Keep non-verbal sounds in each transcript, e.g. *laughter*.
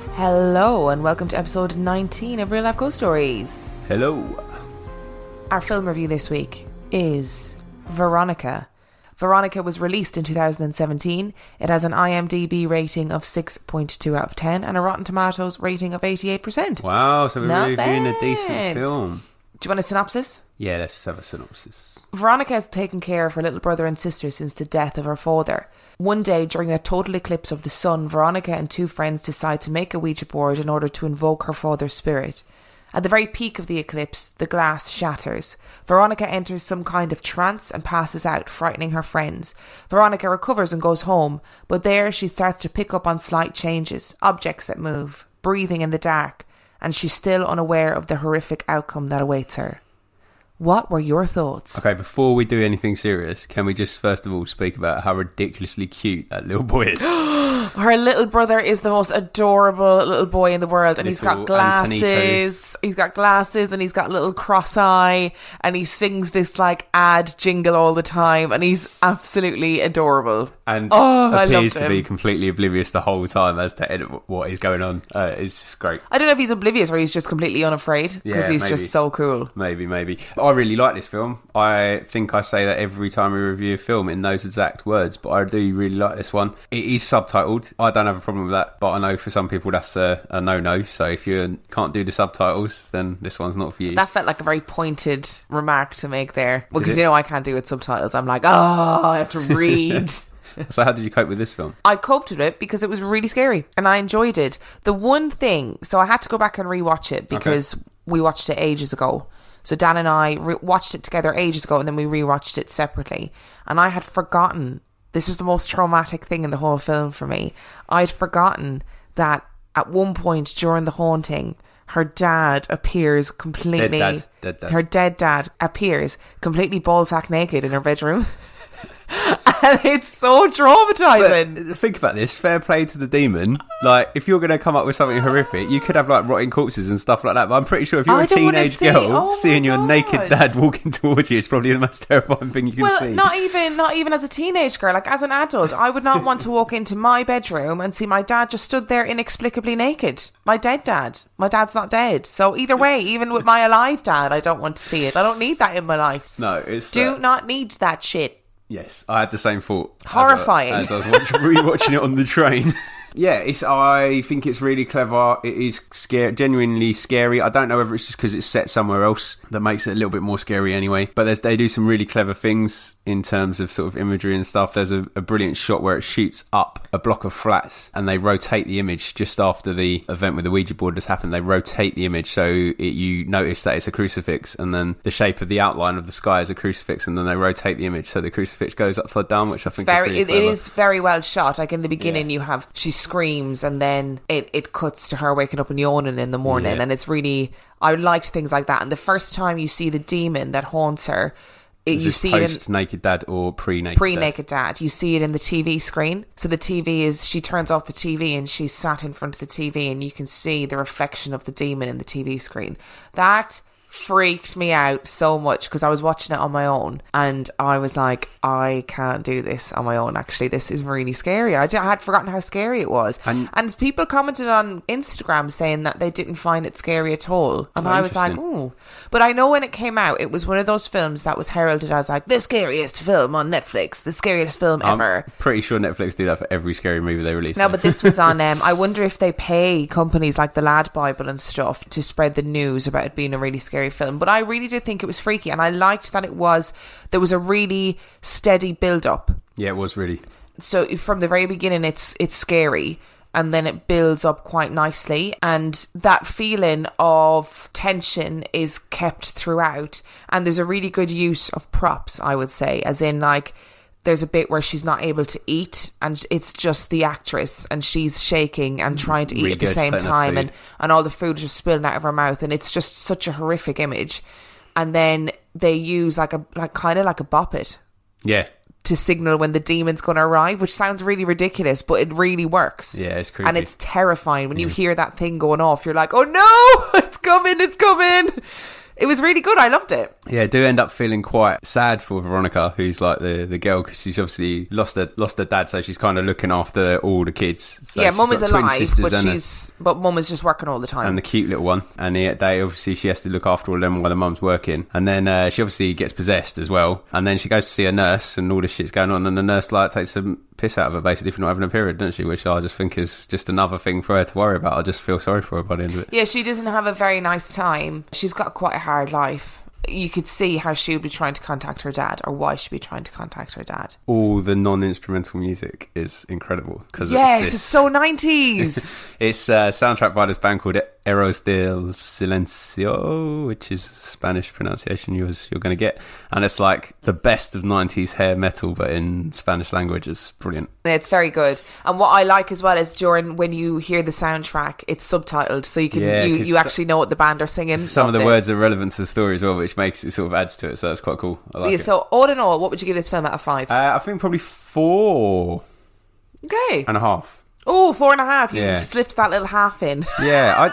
Hello, and welcome to episode 19 of Real Life Ghost Stories. Hello. Our film review this week is Veronica. Veronica was released in 2017. It has an IMDb rating of 6.2 out of 10 and a Rotten Tomatoes rating of 88%. Wow, so we're Not reviewing a decent film. Do you want a synopsis? Yeah, let's have a synopsis. Veronica has taken care of her little brother and sister since the death of her father. One day, during a total eclipse of the sun, Veronica and two friends decide to make a Ouija board in order to invoke her father's spirit. At the very peak of the eclipse, the glass shatters. Veronica enters some kind of trance and passes out, frightening her friends. Veronica recovers and goes home, but there she starts to pick up on slight changes, objects that move, breathing in the dark, and she's still unaware of the horrific outcome that awaits her. What were your thoughts? Okay, before we do anything serious, can we just first of all speak about how ridiculously cute that little boy is? *gasps* *gasps* *gasps* Her little brother is the most adorable little boy in the world, and he's got Little Antonito. glasses. He's got glasses, and he's got a little cross eye, and he sings this like ad jingle all the time, and he's absolutely adorable. And Oh, appears to be completely oblivious the whole time as to what is going on. Uh, it's great. I don't know if he's oblivious or he's just completely unafraid because Yeah, he's maybe. just so cool. Maybe, maybe. I really like this film. I think I say that every time we review a film in those exact words, but I do really like this one. It is subtitled. I don't have a problem with that, but I know for some people that's a, a no no. So if you can't do the subtitles, then this one's not for you. That felt like a very pointed remark to make there. Well, because you know I can't do it with subtitles. I'm like, oh, I have to *laughs* read. *laughs* so how did you cope with this film? I coped with it because it was really scary and I enjoyed it. The one thing, so I had to go back and rewatch it because we watched it ages ago. So Dan and I re- watched it together ages ago and then we rewatched it separately. And I had forgotten, this was the most traumatic thing in the whole film for me. I'd forgotten that at one point during the haunting, her dad appears completely. Dead dad, dead dad. Her dead dad appears completely ballsack naked in her bedroom. *laughs* and *laughs* it's so traumatizing. But think about this. Fair play to the demon. Like, if you're going to come up with something horrific, you could have like rotting corpses and stuff like that. But I'm pretty sure if you're I a teenage see- girl oh seeing your naked dad walking *laughs* towards you, is probably the most terrifying thing you can well, see. not even not even as a teenage girl, like as an adult, I would not want to walk into my bedroom and see my dad just stood there inexplicably naked. My dead dad. My dad's not dead. So either way, even with my alive dad, I don't want to see it. I don't need that in my life. no, it's Do uh, not need that shit. Yes, I had the same thought. as I- Horrifying. As I, was watch, *laughs* rewatching it on the train. *laughs* yeah, it's. I think it's really clever. It is scary, genuinely scary. I don't know whether it's just because it's set somewhere else that makes it a little bit more scary anyway. But there's, they do some really clever things in terms of sort of imagery and stuff. There's a, a brilliant shot where it shoots up a block of flats and they rotate the image just after the event with the Ouija board has happened. They rotate the image so it, you notice that it's a crucifix, and then the shape of the outline of the sky is a crucifix, and then they rotate the image so the crucifix goes upside down, which I think Very, is really it, it very well shot. Like in the beginning, Yeah. you have she screams, and then it, it cuts to her waking up and yawning in the morning, Yeah. and it's really I liked things like that. And the first time you see the demon that haunts her, it, you see it in naked dad or pre naked pre naked dad. You see it in the TV screen. So the TV is she turns off the TV and she's sat in front of the TV and you can see the reflection of the demon in the TV screen. That freaked me out so much because I was watching it on my own and I was like, I can't do this on my own. Actually, this is really scary. I, I had forgotten how scary it was. And- And, people commented on Instagram saying that they didn't find it scary at all. And Oh, I was like, oh. But I know when it came out, it was one of those films that was heralded as like the scariest film on Netflix, the scariest film ever. I'm pretty sure Netflix do that for every scary movie they release. No, now. but this was on. *laughs* Um, I wonder if they pay companies like the Lad Bible and stuff to spread the news about it being a really scary film. But I really did think it was freaky, and I liked that it was. There was a really steady build up. yeah, it was really. So from the very beginning, it's it's scary. And then it builds up quite nicely, and that feeling of tension is kept throughout. And there's a really good use of props, I would say, as in like there's a bit where she's not able to eat and it's just the actress and she's shaking and trying to eat at the same time and, and all the food is just spilling out of her mouth and it's just such a horrific image. And then they use like a like kind of like a bop it Yeah, to signal when the demon's going to arrive which sounds really ridiculous but it really works. Yeah, it's creepy. and it's terrifying when you mm. hear that thing going off you're like oh no! *laughs* It's coming it's coming it was really good i loved it Yeah, I do end up feeling quite sad for Veronica, who's like the, the girl, because she's obviously lost her lost her dad, so she's kind of looking after all the kids. So yeah she's mum is alive sisters but and a- she's but mum is just working all the time and the cute little one. And the, they obviously she has to look after all of them while the mum's working. And then uh, she obviously gets possessed as well. And then she goes to see a nurse, and all this shit's going on. And the nurse like takes some piss out of her basically for not having a period, doesn't she? Which I just think is just another thing for her to worry about. I just feel sorry for her by the end of it. Yeah, she doesn't have a very nice time. She's got quite a hard life. You could see how she would be trying to contact her dad, or why she'd be trying to contact her dad. All the non-instrumental music is incredible because Yes, it's, it's so nineties. *laughs* It's a soundtrack by this band called Héroes del Silencio, which is Spanish pronunciation you're, you're going to get. And it's like the best of 90s hair metal, but in Spanish language. It's brilliant. it's very good. And what I like as well is during when you hear the soundtrack, it's subtitled, so you can Yeah, you, you actually know what the band are singing. Some of the it. words are relevant to the story as well, which makes it sort of adds to it. So that's quite cool. I like Yeah, it. so all in all, what would you give this film out of five? uh, I think probably four okay. and a half. Oh, four and a half. You Yeah. slipped that little half in. *laughs* Yeah, I.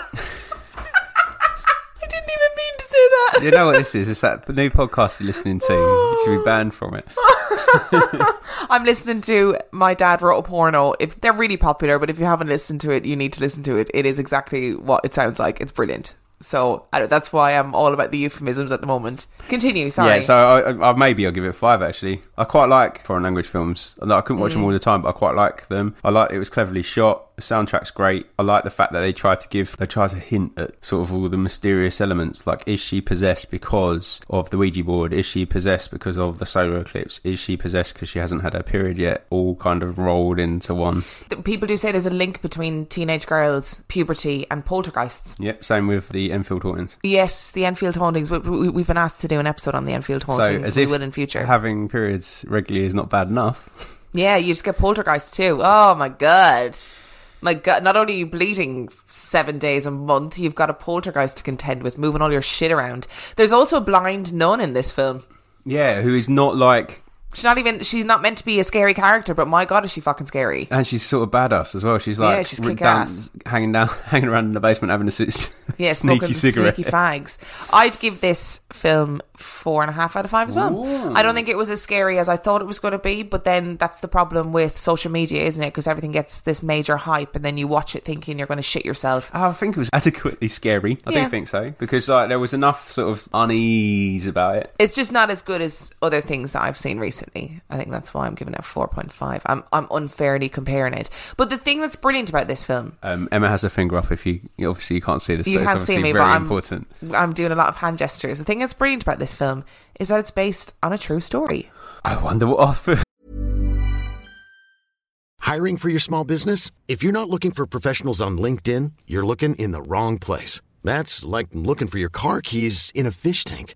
I didn't even mean to say that. You know what this is? It's that new podcast you're listening to. You should be oh. banned from it. *laughs* I'm listening to My Dad Wrote a Porno. If they're really popular, but if you haven't listened to it, you need to listen to it. It is exactly what it sounds like. It's brilliant. So that's why I'm all about the euphemisms at the moment. Continue. Sorry. Yeah, so I, I, maybe I'll give it five. Actually, I quite like foreign language films. I couldn't watch them Mm. all the time, but I quite like them. I like it was cleverly shot. The soundtrack's great. I like the fact that they try to give, they try to hint at sort of all the mysterious elements. Like, is she possessed because of the Ouija board? Is she possessed because of the solar eclipse? Is she possessed because she hasn't had her period yet? All kind of rolled into one. People do say there's a link between teenage girls, puberty, and poltergeists. Yep. Same with the Enfield hauntings. Yes, the Enfield hauntings. We, we, we've been asked to do an episode on the Enfield So hauntings. as we will in future. having periods regularly is not bad enough. Yeah, you just get poltergeist too. Oh my god. My god, not only you bleeding seven days a month, you've got a poltergeist to contend with, moving all your shit around. There's also a blind nun in this film. yeah, who is not like She's not even, she's not meant to be a scary character, but my god, is she fucking scary. And she's sort of badass as well. She's like Yeah, she's kick down- ass. hanging down, *laughs* hanging around in the basement having a *laughs* Yeah, sneaky smoking cigarette. sneaky fags. I'd give this film four and a half out of five as well. Ooh. I don't think it was as scary as I thought it was going to be, but then that's the problem with social media, isn't it? Because everything gets this major hype, and then you watch it thinking you're going to shit yourself. Oh, I think it was adequately scary. I Yeah. do think so because like there was enough sort of unease about it. It's just not as good as other things that I've seen recently. I think that's why I'm giving it a 4.5. I'm, I'm unfairly comparing it. But the thing that's brilliant about this film, Um, Emma has her finger up. If you you- obviously you can't see this, You but can't see obviously me, but I'm- important. I'm doing a lot of hand gestures. The thing that's brilliant about this film is that it's based on a true story. I wonder what offer. Hiring for your small business? If you're not looking for professionals on LinkedIn, you're looking in the wrong place. That's like looking for your car keys in a fish tank.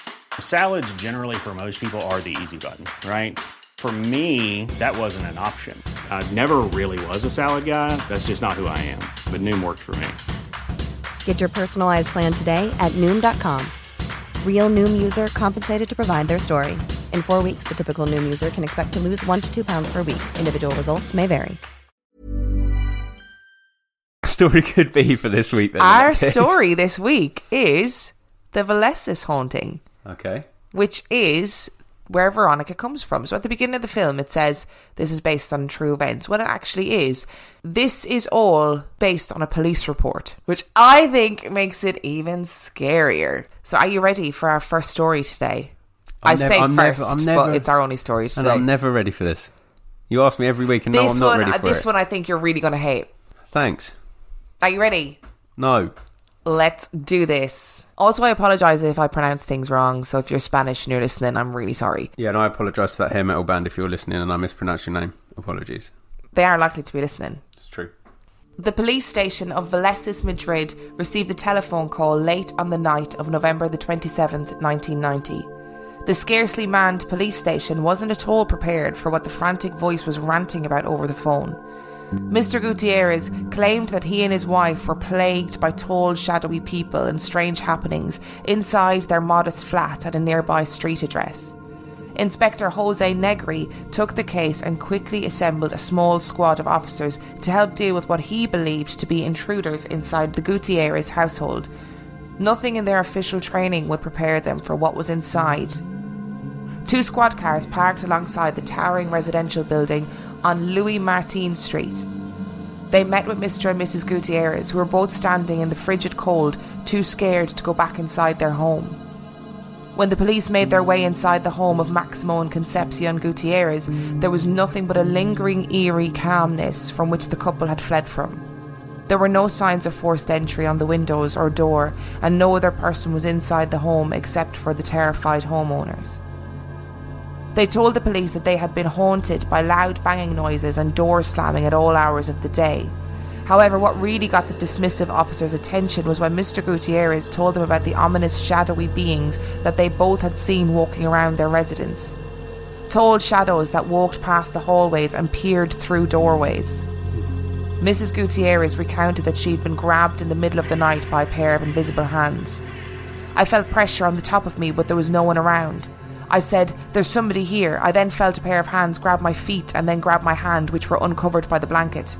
Salads, generally, for most people, are the easy button, right? For me, that wasn't an option. I never really was a salad guy. That's just not who I am. But Noom worked for me. Get your personalized plan today at Noom.com. Real Noom user compensated to provide their story. In four weeks, the typical Noom user can expect to lose one to two pounds per week. Individual results may vary. *laughs* Story could be for this week. Then, Our story this week is the Vallecas haunting, Okay. which is where Veronica comes from. So at the beginning of the film, it says this is based on true events. What it actually is, this is all based on a police report, which I think makes it even scarier. So are you ready for our first story today? i I'm nev- say I'm first, never- I'm but it's our only story And. I'm never ready for this. You ask me every week, and no, this I'm not one, ready uh, for this it. one, I think you're really going to hate. Thanks. Are you ready? No. Let's do this. Also, I apologize if I pronounce things wrong. So if you're Spanish and you're listening, I'm really sorry. Yeah, and I apologise to that hair metal band if you're listening and I mispronounced your name. Apologies. They are likely to be listening. It's true. The police station of Vallecas, Madrid received a telephone call late on the night of November the 27th, 1990. The scarcely manned police station wasn't at all prepared for what the frantic voice was ranting about over the phone. Mr. Gutierrez claimed that he and his wife were plagued by tall, shadowy people and strange happenings inside their modest flat at a nearby street address. Inspector Jose Negri took the case and quickly assembled a small squad of officers to help deal with what he believed to be intruders inside the Gutierrez household. Nothing in their official training would prepare them for what was inside. Two squad cars parked alongside the towering residential building on Louis Martin Street. They met with Mr. and Mrs. Gutierrez, who were both standing in the frigid cold, too scared to go back inside their home. When the police made their way inside the home of Maximo and Concepcion Gutierrez, there was nothing but a lingering, eerie calmness from which the couple had fled from. There were no signs of forced entry on the windows or door, and no other person was inside the home except for the terrified homeowners. They told the police that they had been haunted by loud banging noises and doors slamming at all hours of the day. However, what really got the dismissive officers' attention was when Mr. Gutierrez told them about the ominous shadowy beings that they both had seen walking around their residence. Tall shadows that walked past the hallways and peered through doorways. Mrs. Gutierrez recounted that she'd been grabbed in the middle of the night by a pair of invisible hands. I felt pressure on the top of me, but there was no one around. I said, There's somebody here. I then felt a pair of hands grab my feet and then grab my hand, which were uncovered by the blanket.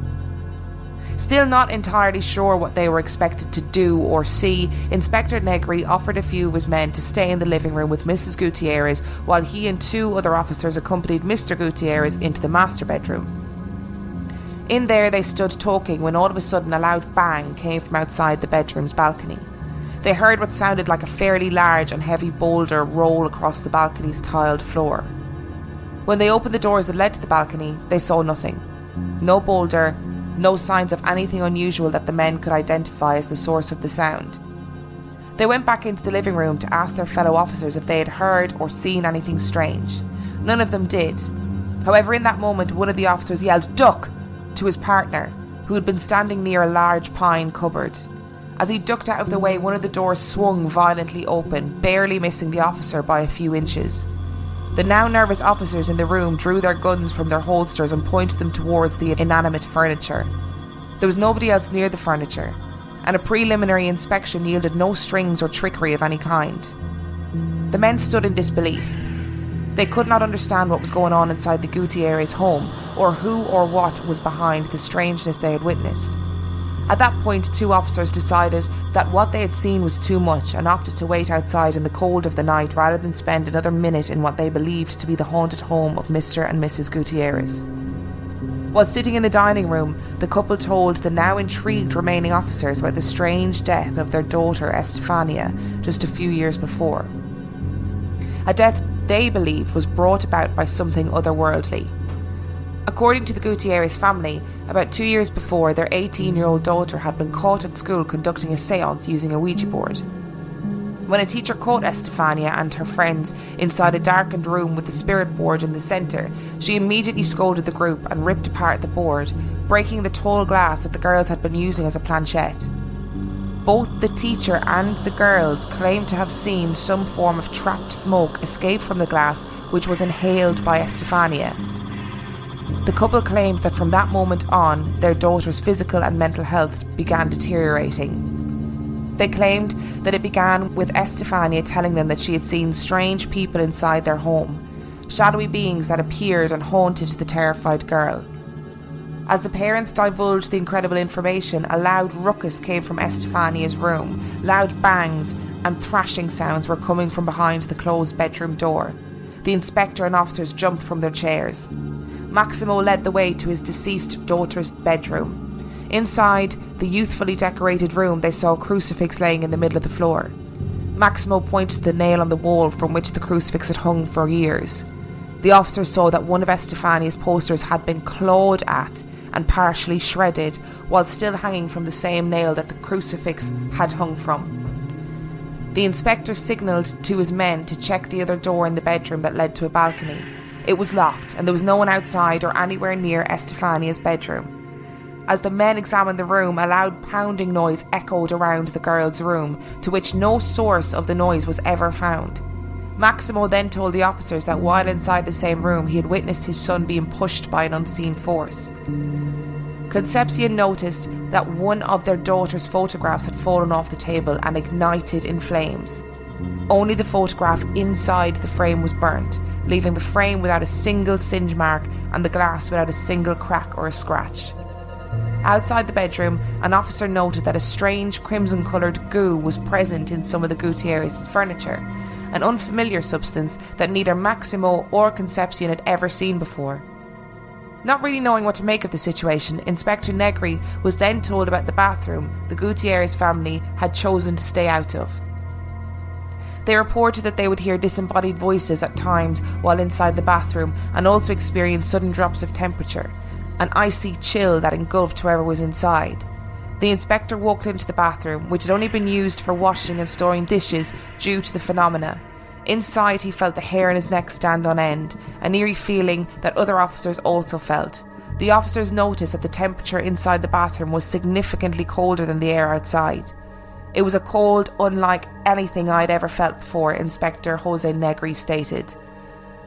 Still not entirely sure what they were expected to do or see, Inspector Negri offered a few of his men to stay in the living room with Mrs. Gutierrez while he and two other officers accompanied Mr. Gutierrez into the master bedroom. In there, they stood talking when all of a sudden a loud bang came from outside the bedroom's balcony. They heard what sounded like a fairly large and heavy boulder roll across the balcony's tiled floor. When they opened the doors that led to the balcony, they saw nothing. No boulder, no signs of anything unusual that the men could identify as the source of the sound. They went back into the living room to ask their fellow officers if they had heard or seen anything strange. None of them did. However, in that moment, one of the officers yelled, Duck! to his partner, who had been standing near a large pine cupboard. As he ducked out of the way, one of the doors swung violently open, barely missing the officer by a few inches. The now nervous officers in the room drew their guns from their holsters and pointed them towards the inanimate furniture. There was nobody else near the furniture, and a preliminary inspection yielded no strings or trickery of any kind. The men stood in disbelief. They could not understand what was going on inside the Gutierrez home, or who or what was behind the strangeness they had witnessed. At that point, two officers decided that what they had seen was too much and opted to wait outside in the cold of the night rather than spend another minute in what they believed to be the haunted home of Mr. and Mrs. Gutierrez. While sitting in the dining room, the couple told the now intrigued remaining officers about the strange death of their daughter Estefania just a few years before. A death they believed was brought about by something otherworldly. According to the Gutierrez family, about two years before, their 18 year old daughter had been caught at school conducting a seance using a Ouija board. When a teacher caught Estefania and her friends inside a darkened room with the spirit board in the centre, she immediately scolded the group and ripped apart the board, breaking the tall glass that the girls had been using as a planchette. Both the teacher and the girls claimed to have seen some form of trapped smoke escape from the glass, which was inhaled by Estefania. The couple claimed that from that moment on, their daughter's physical and mental health began deteriorating. They claimed that it began with Estefania telling them that she had seen strange people inside their home, shadowy beings that appeared and haunted the terrified girl. As the parents divulged the incredible information, a loud ruckus came from Estefania's room. Loud bangs and thrashing sounds were coming from behind the closed bedroom door. The inspector and officers jumped from their chairs. Maximo led the way to his deceased daughter's bedroom. Inside the youthfully decorated room, they saw a crucifix laying in the middle of the floor. Maximo pointed to the nail on the wall from which the crucifix had hung for years. The officers saw that one of Estefania's posters had been clawed at and partially shredded, while still hanging from the same nail that the crucifix had hung from. The inspector signalled to his men to check the other door in the bedroom that led to a balcony. It was locked, and there was no one outside or anywhere near Estefania's bedroom. As the men examined the room, a loud pounding noise echoed around the girl's room, to which no source of the noise was ever found. Maximo then told the officers that while inside the same room, he had witnessed his son being pushed by an unseen force. Concepcion noticed that one of their daughter's photographs had fallen off the table and ignited in flames. Only the photograph inside the frame was burnt, leaving the frame without a single singe mark and the glass without a single crack or a scratch. Outside the bedroom, an officer noted that a strange crimson coloured goo was present in some of the Gutierrez's furniture, an unfamiliar substance that neither Maximo or Concepcion had ever seen before. Not really knowing what to make of the situation, Inspector Negri was then told about the bathroom the Gutierrez family had chosen to stay out of. They reported that they would hear disembodied voices at times while inside the bathroom and also experience sudden drops of temperature, an icy chill that engulfed whoever was inside. The inspector walked into the bathroom, which had only been used for washing and storing dishes due to the phenomena, Inside, he felt the hair on his neck stand on end, an eerie feeling that other officers also felt. The officers noticed that the temperature inside the bathroom was significantly colder than the air outside. It was a cold unlike anything I'd ever felt before, Inspector Jose Negri stated.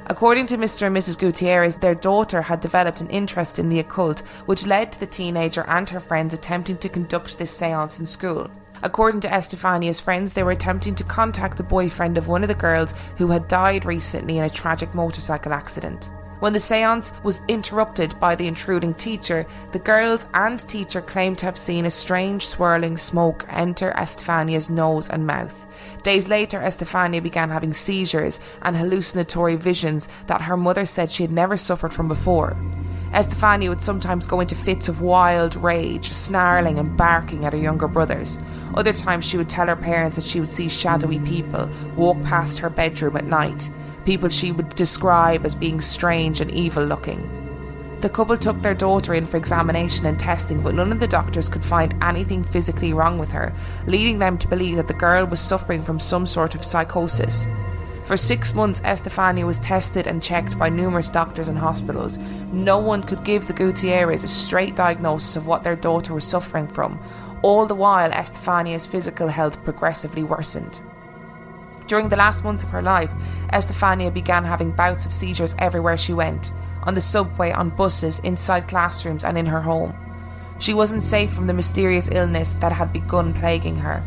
According to Mr. and Mrs. Gutierrez, their daughter had developed an interest in the occult, which led to the teenager and her friends attempting to conduct this seance in school. According to Estefania's friends, they were attempting to contact the boyfriend of one of the girls who had died recently in a tragic motorcycle accident. When the seance was interrupted by the intruding teacher, the girls and teacher claimed to have seen a strange swirling smoke enter Estefania's nose and mouth. Days later, Estefania began having seizures and hallucinatory visions that her mother said she had never suffered from before. Estefania would sometimes go into fits of wild rage, snarling and barking at her younger brothers. Other times she would tell her parents that she would see shadowy people walk past her bedroom at night, people she would describe as being strange and evil looking. The couple took their daughter in for examination and testing, but none of the doctors could find anything physically wrong with her, leading them to believe that the girl was suffering from some sort of psychosis. For six months, Estefania was tested and checked by numerous doctors and hospitals. No one could give the Gutierrez a straight diagnosis of what their daughter was suffering from. All the while, Estefania's physical health progressively worsened. During the last months of her life, Estefania began having bouts of seizures everywhere she went on the subway, on buses, inside classrooms, and in her home. She wasn't safe from the mysterious illness that had begun plaguing her.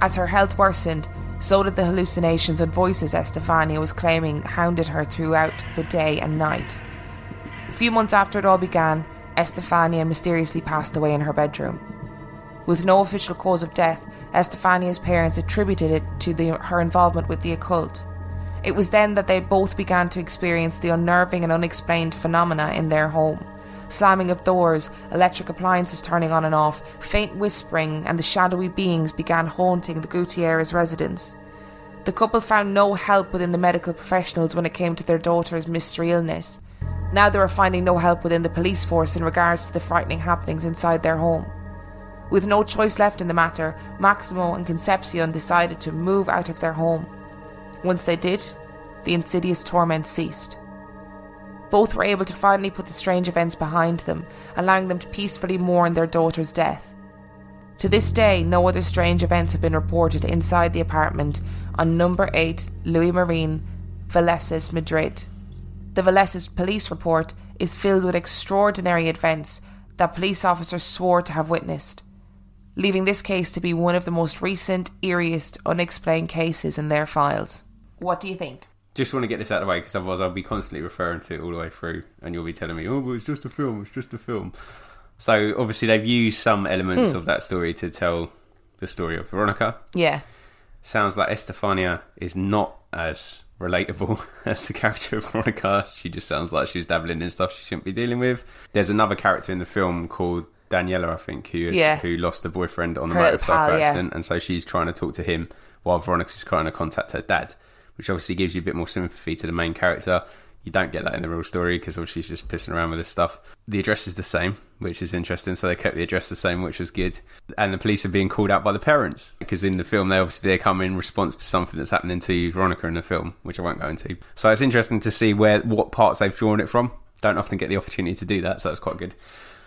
As her health worsened, so did the hallucinations and voices Estefania was claiming hounded her throughout the day and night. A few months after it all began, Estefania mysteriously passed away in her bedroom. With no official cause of death, Estefania's parents attributed it to the, her involvement with the occult. It was then that they both began to experience the unnerving and unexplained phenomena in their home slamming of doors, electric appliances turning on and off, faint whispering, and the shadowy beings began haunting the Gutierrez residence. The couple found no help within the medical professionals when it came to their daughter's mystery illness. Now they were finding no help within the police force in regards to the frightening happenings inside their home. With no choice left in the matter, Maximo and Concepcion decided to move out of their home. Once they did, the insidious torment ceased. Both were able to finally put the strange events behind them, allowing them to peacefully mourn their daughter's death. To this day, no other strange events have been reported inside the apartment on number 8 Louis Marine, Vallecas, Madrid. The Vallecas police report is filled with extraordinary events that police officers swore to have witnessed, leaving this case to be one of the most recent, eeriest, unexplained cases in their files. What do you think? Just want to get this out of the way because otherwise I'll be constantly referring to it all the way through, and you'll be telling me, "Oh, well, it's just a film. It's just a film." So obviously they've used some elements hmm. of that story to tell the story of Veronica. Yeah. Sounds like Estefania is not as relatable *laughs* as the character of Veronica. She just sounds like she's dabbling in stuff she shouldn't be dealing with. There's another character in the film called Daniela, I think, who is, Yeah. who lost a boyfriend on a Her motorcycle pal, yeah. accident, and so she's trying to talk to him while Veronica's trying to contact her dad, which obviously gives you a bit more sympathy to the main character. You don't get that in the real story because obviously she's just pissing around with this stuff. The address is the same, which is interesting. So they kept the address the same, which was good. And the police are being called out by the parents because in the film they obviously they come in response to something that's happening to Veronica in the film, which I won't go into. So it's interesting to see where what parts they've drawn it from. Don't often get the opportunity to do that, so that's quite good.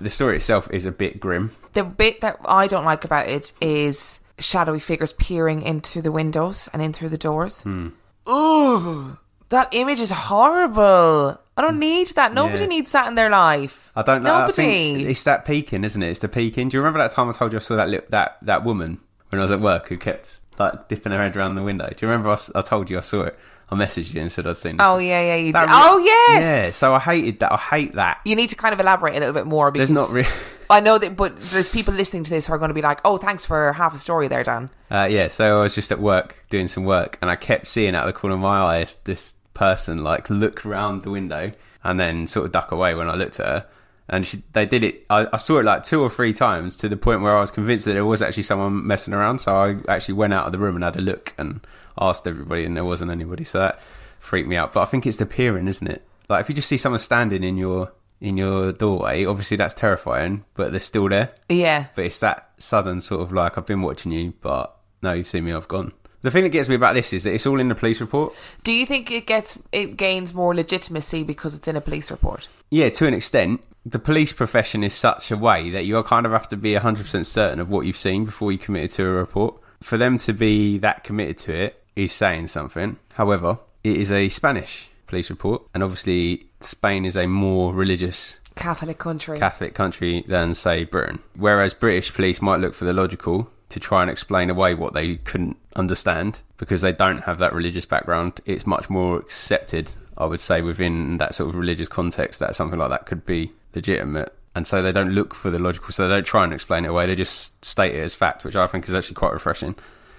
The story itself is a bit grim. The bit that I don't like about it is shadowy figures peering into the windows and in through the doors. Hmm. Ugh, that image is horrible. I don't hmm. need that. Nobody Yeah. needs that in their life. I don't know. I Nobody. think it's that peeking, isn't it? It's the peeking. Do you remember that time I told you I saw that li- that that woman when I was at work who kept like dipping her head around the window? Do you remember I, s- I told you I saw it? I messaged you and said I'd seen it. oh yeah, yeah, you That did. re- oh yes. Yeah. So I hated that. I hate that. You need to kind of elaborate a little bit more because There's not really. I know that, but there's people listening to this who are going to be like, "Oh, thanks for half a story there, Dan." Uh, yeah, so I was just at work doing some work, and I kept seeing out of the corner of my eyes this person like look round the window and then sort of duck away when I looked at her. And she, they did it. I, I saw it like two or three times to the point where I was convinced that there was actually someone messing around. So I actually went out of the room and had a look and asked everybody, and there wasn't anybody. So that freaked me out. But I think it's the peering, isn't it? Like if you just see someone standing in your in your doorway, obviously that's terrifying, but they're still there. Yeah, But it's that sudden sort of like I've been watching you, but no, you've seen me, I've gone. The thing that gets me about this is that it's all in the police report. Do you think it gets it gains more legitimacy because it's in a police report? Yeah, to an extent, the police profession is such a way that you kind of have to be 100% certain of what you've seen before you commit it to a report. For them to be that committed to it is saying something. However, it is a Spanish police report, and obviously Spain is a more religious Catholic country. Catholic country than, say, Britain. Whereas British police might look for the logical to try and explain away what they couldn't understand because they don't have that religious background. It's much more accepted, I would say, within that sort of religious context that something like that could be legitimate. And so they don't look for the logical, so they don't try and explain it away. They just state it as fact, which I think is actually quite refreshing.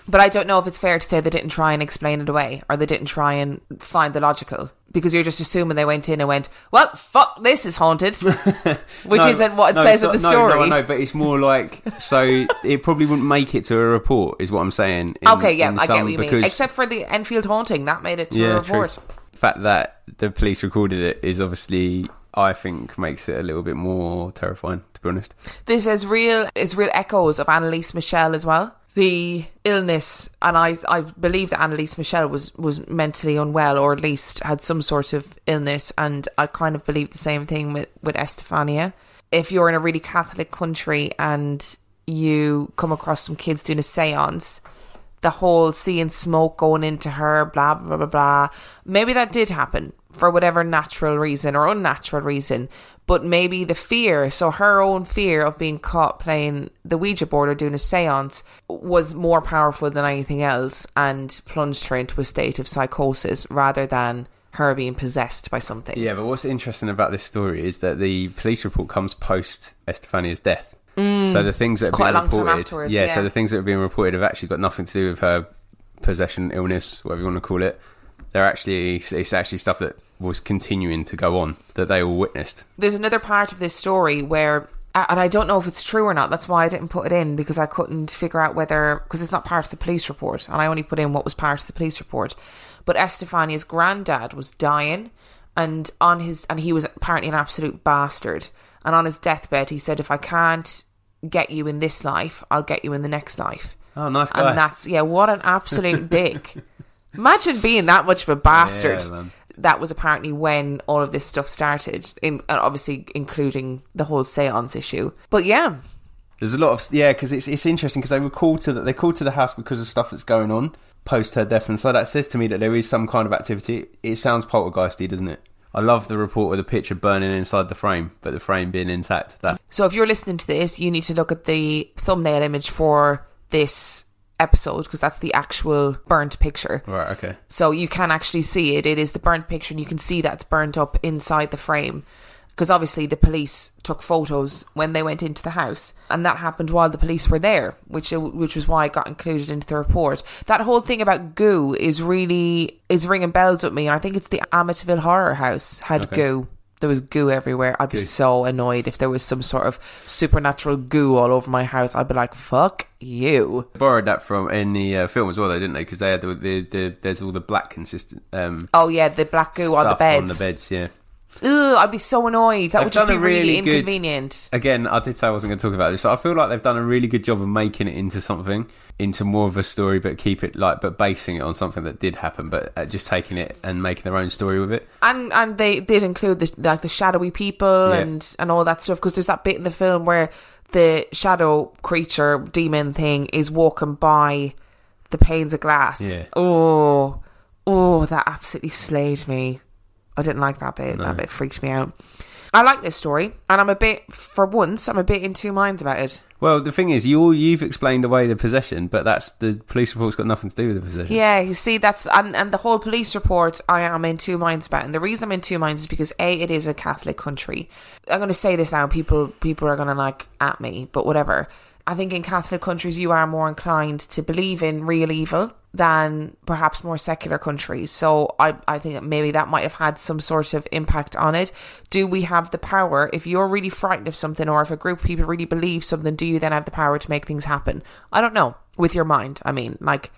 But I don't know if it's fair to say they didn't try and explain it away or they didn't try and find the logical. Because you're just assuming they went in and went, well, fuck, this is haunted. *laughs* Which No, isn't what it no, says in the story. No, no, but it's more like so *laughs* it probably wouldn't make it to a report, is what I'm saying. in- okay, yeah, I get what you mean. Except for the Enfield haunting, that made it to a report. True. The fact that the police recorded it is obviously, I think, makes it a little bit more terrifying. To be honest, This is real. It's real echoes of Anneliese Michel as well. The illness, and I, I believe that Anneliese Michel was was mentally unwell, or at least had some sort of illness, and I kind of believe the same thing with with Estefania. If you're in a really Catholic country and you come across some kids doing a séance, the whole seeing smoke going into her, blah, blah, blah, blah. Maybe that did happen for whatever natural reason or unnatural reason. But maybe the fear, so her own fear of being caught playing the Ouija board or doing a seance was more powerful than anything else and plunged her into a state of psychosis rather than her being possessed by something. yeah. But what's interesting about this story is that the police report comes post Estefania's death. so the things that have Mm. Been reported, yeah, yeah. So the things that have been reported have actually got nothing to do with her possession, illness, whatever you want to call it. They're actually it's actually stuff that was continuing to go on that they all witnessed. there's another part of this story where and I don't know if it's true or not. That's why I didn't put it in because I couldn't figure out whether because it's not part of the police report, and I only put in what was part of the police report. But Estefania's granddad was dying, and on his and he was apparently an absolute bastard. And on his deathbed, he said, "If I can't get you in this life, I'll get you in the next life." Oh, nice guy. And that's yeah, what an absolute *laughs* dick. Imagine being that much of a bastard. Yeah. That was apparently when all of this stuff started, in and obviously including the whole seance issue. But yeah, There's a lot of yeah, because it's it's interesting because they were called to the, they called to the house because of stuff that's going on post her death, and so that says to me that there is some kind of activity. It sounds poltergeisty, doesn't it? I love the report of the picture burning inside the frame, but the frame being intact. That So if you're listening to this, you need to look at the thumbnail image for this episode because that's the actual burnt picture. right, okay. So you can actually see it. It is the burnt picture, and you can see that's burnt up inside the frame. Because obviously the police took photos when they went into the house, and that happened while the police were there, which uh, which was why it got included into the report. That whole thing about goo is really is ringing bells with me. And I think it's the Amityville Horror House had Okay. goo. There was goo everywhere. I'd be so annoyed if there was some sort of supernatural goo all over my house. I'd be like, "Fuck you." Borrowed that from in the uh, film as well, though, didn't they? Because they had the, the, the there's all the black consistent um, Oh yeah, the black goo on the beds. on the beds. Yeah. Ugh, I'd be so annoyed. That They've would just be really, really good- inconvenient. Again, I did say I wasn't going to talk about this, but I feel like they've done a really good job of making it into something, into more of a story, but keep it like, but basing it on something that did happen, but uh, just taking it and making their own story with it. And and they did include the like the shadowy people Yeah. and and all that stuff because there's that bit in the film where the shadow creature demon thing is walking by the panes of glass. Yeah. Oh, oh, that absolutely slayed me. I didn't like that bit. That bit freaked me out. I like this story, and I'm a bit, for once, I'm a bit in two minds about it. Well, the thing is, you you've explained away the possession, but that's the police report's got nothing to do with the possession. Yeah, you see, that's and, and the whole police report. I am in two minds about, and the reason I'm in two minds is because a, it is a Catholic country. I'm going to say this now. People, people are going to like at me, but whatever. I think in Catholic countries, you are more inclined to believe in real evil than perhaps more secular countries. So I, I think that maybe that might have had some sort of impact on it. Do we have the power? If you're really frightened of something, or if a group of people really believe something, do you then have the power to make things happen? I don't know. With your mind, I mean, like.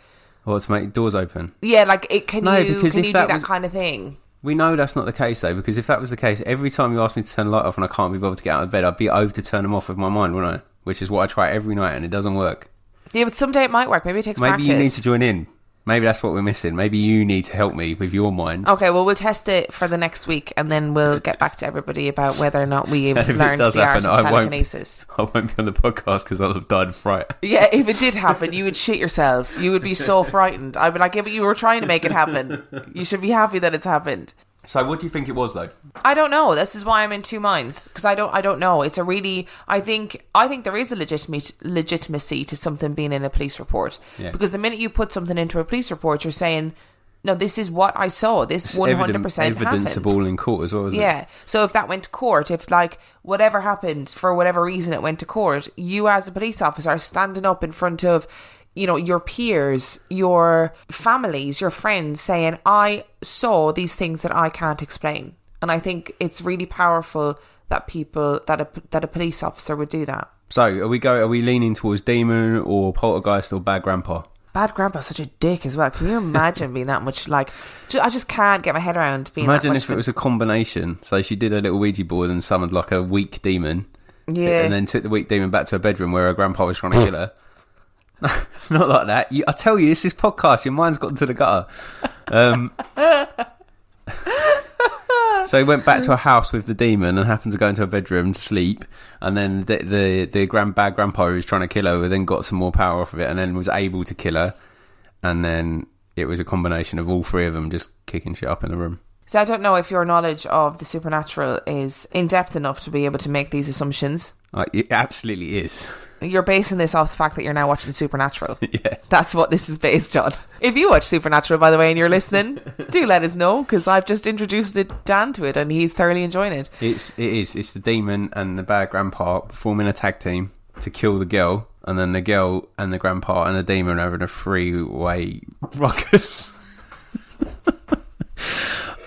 Or to make doors open. Yeah, like it. Can No, you because can if you do that that was- kind of thing? We know that's not the case though, because if that was the case, every time you ask me to turn the light off and I can't be bothered to get out of bed, I'd be over to turn them off with my mind, wouldn't I? Which is what I try every night, and it doesn't work. Yeah, but someday it might work. Maybe it takes Maybe practice. you need to join in. Maybe that's what we're missing. Maybe you need to help me with your mind. Okay, well, we'll test it for the next week, and then we'll get back to everybody about whether or not we've *laughs* if learned the art happen, of I won't- telekinesis. *laughs* I won't be on the podcast because I'll have died of fright. Yeah, if it did happen, you would *laughs* shit yourself. You would be so frightened. I'd be like, yeah, but you were trying to make it happen. You should be happy that it's happened. So, what do you think it was though? I don't know. This is why I'm in two minds because I don't. I don't know. It's a really. I think. I think there is a legitimate legitimacy to something being in a police report Yeah. because the minute you put something into a police report, you're saying, "No, this is what I saw. This one hundred percent happened." evidenceable in court as well, isn't it? Yeah. So if that went to court, if like whatever happened for whatever reason it went to court, you as a police officer are standing up in front of, you know, your peers, your families, your friends saying, I saw these things that I can't explain. And I think it's really powerful that people that a that a police officer would do that. So, are we go? Are we leaning towards demon or poltergeist or bad grandpa? Bad grandpa's such a dick as well. Can you imagine being that much like? I just can't get my head around being. Imagine if it was a combination. So she did a little Ouija board and summoned like a weak demon, yeah. and then took the weak demon back to her bedroom where her grandpa was trying to kill her. *laughs* Not like that. You, I tell you, this is podcast. Your mind's gotten to the gutter. Um, *laughs* so he went back to a house with the demon and happened to go into a bedroom to sleep. And then the the, the grand bad grandpa who was trying to kill her then got some more power off of it and then was able to kill her. And then it was a combination of all three of them just kicking shit up in the room. So I don't know if your knowledge of the supernatural is in depth enough to be able to make these assumptions. Like, it absolutely is. *laughs* You're basing this off the fact that you're now watching Supernatural. *laughs* yeah. That's what this is based on. If you watch Supernatural, by the way, and you're listening, *laughs* do let us know because I've just introduced Dan to it and he's thoroughly enjoying it. It's it is. It's the demon and the bad grandpa forming a tag team to kill the girl, and then the girl and the grandpa and the demon are having a three-way *laughs* ruckus.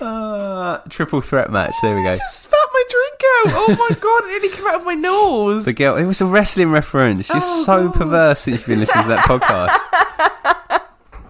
Uh, triple threat match. There we go. Just spat my drink out. Oh my *laughs* god, it nearly came out of my nose. The girl. It was a wrestling reference. You're Oh, so God. perverse since you've been listening to that *laughs* podcast.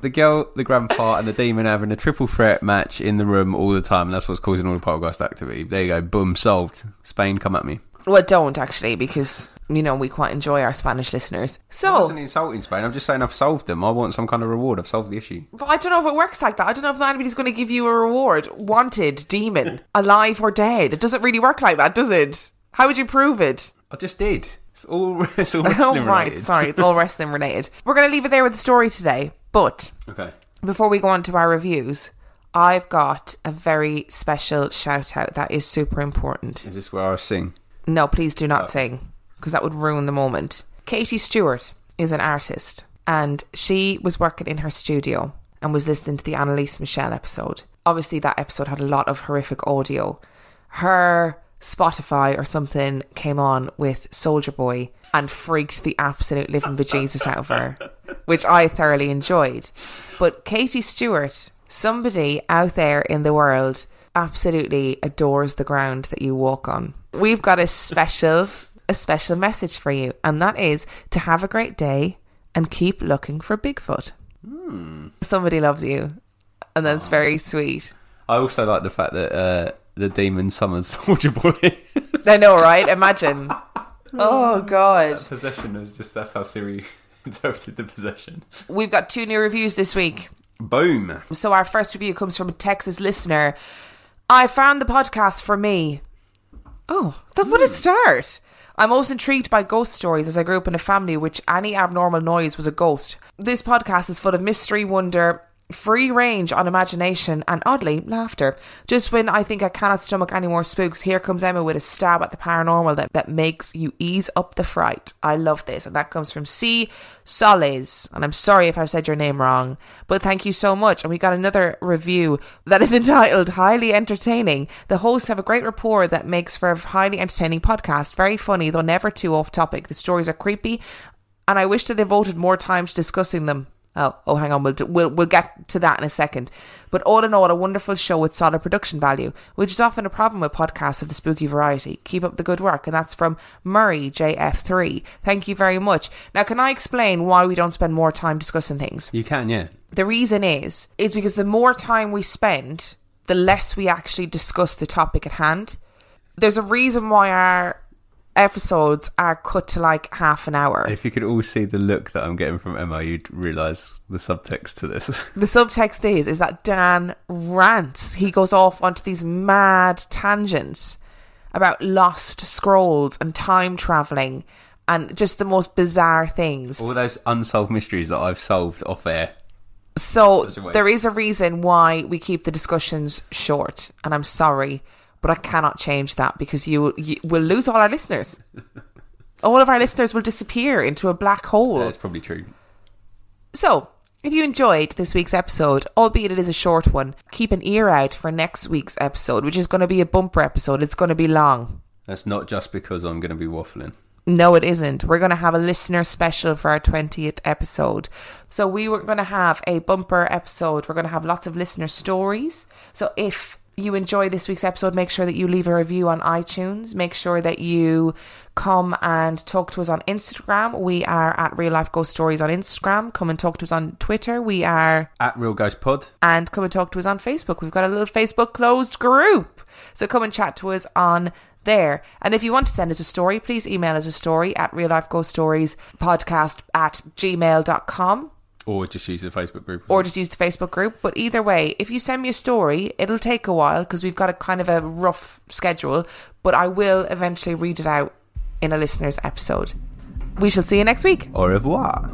The girl, the grandpa, and the demon are having a triple threat match in the room all the time, and that's what's causing all the poltergeist activity. There you go, boom, solved. Spain, come at me. Well, don't actually because, you know, we quite enjoy our Spanish listeners. I So, wasn't insulting Spain. I'm just saying I've solved them. I want some kind of reward. I've solved the issue. But I don't know if it works like that. I don't know if anybody's going to give you a reward. Wanted, demon, *laughs* alive or dead. It doesn't really work like that, does it? How would you prove it? I just did. It's all *laughs* it's all *laughs* wrestling Oh, right. related. Sorry, it's all wrestling related. We're going to leave it there with the story today. But Okay. before we go on to our reviews, I've got a very special shout out that is super important. Is this where I sing? No, please do not oh. sing because that would ruin the moment. Katie Stewart is an artist and she was working in her studio and was listening to the Anneliese Michel episode. Obviously, that episode had a lot of horrific audio. Her Spotify or something came on with Soldier Boy and freaked the absolute living bejesus out of her, which I thoroughly enjoyed. But Katie Stewart, somebody out there in the world, absolutely adores the ground that you walk on. We've got a special a special message for you, and that is to have a great day and keep looking for Bigfoot. Somebody loves you, and that's very sweet. I also like the fact that uh, the demon summons *laughs* Soldier Boy. I know, right? Imagine. *laughs* Oh God. possession is just that's how Siri *laughs* interpreted the possession. We've got two new reviews this week. Boom. So our first review comes from a Texas listener. I found the podcast for me. Oh, that what a start. I'm most intrigued by ghost stories as I grew up in a family which any abnormal noise was a ghost. This podcast is full of mystery, wonder, free range on imagination, and oddly, laughter. Just when I think I cannot stomach any more spooks, here comes Emma with a stab at the paranormal that, that makes you ease up the fright. I love this. And that comes from C. Solis. And I'm sorry if I've said your name wrong, but thank you so much. And we got another review that is *laughs* entitled Highly Entertaining. The hosts have a great rapport that makes for a highly entertaining podcast. Very funny, though never too off topic. The stories are creepy, and I wish that they devoted more time to discussing them. Oh, oh, hang on. We'll, do- we'll we'll get to that in a second. But all in all, a wonderful show with solid production value, which is often a problem with podcasts of the spooky variety. Keep up the good work, and that's from Murray JF3. Thank you very much. Now, can I explain why we don't spend more time discussing things? You can, yeah. The reason is is because the more time we spend, the less we actually discuss the topic at hand. There's a reason why our episodes are cut to like half an hour. If you could all see the look that I'm getting from Emma, you'd realise the subtext to this. *laughs* the subtext is is that Dan rants. He goes off onto these mad tangents about lost scrolls and time traveling and just the most bizarre things. all those unsolved mysteries that I've solved off air. So Such a waste. there is a reason why we keep the discussions short, and I'm sorry, but I cannot change that because you, you will lose all our listeners. all of our listeners will disappear into a black hole. That's probably true. So, if you enjoyed this week's episode, albeit it is a short one, keep an ear out for next week's episode, which is going to be a bumper episode. It's going to be long. That's not just because I'm going to be waffling. No, it isn't. We're going to have a listener special for our 20th episode. So, we were going to have a bumper episode. We're going to have lots of listener stories. So, if you enjoy this week's episode, make sure that you leave a review on iTunes. Make sure that you come and talk to us on Instagram. We are at Real Life Ghost Stories on Instagram. Come and talk to us on Twitter. We are At Real Ghost Pod. and come and talk to us on Facebook. We've got a little Facebook closed group. So come and chat to us on there. And if you want to send us a story, please email us a story at real life ghost stories podcast at gmail.com Or just use the Facebook group. or just use the Facebook group. But either way, if you send me a story, it'll take a while because we've got a kind of a rough schedule, but I will eventually read it out in a listener's episode. We shall see you next week. Au revoir.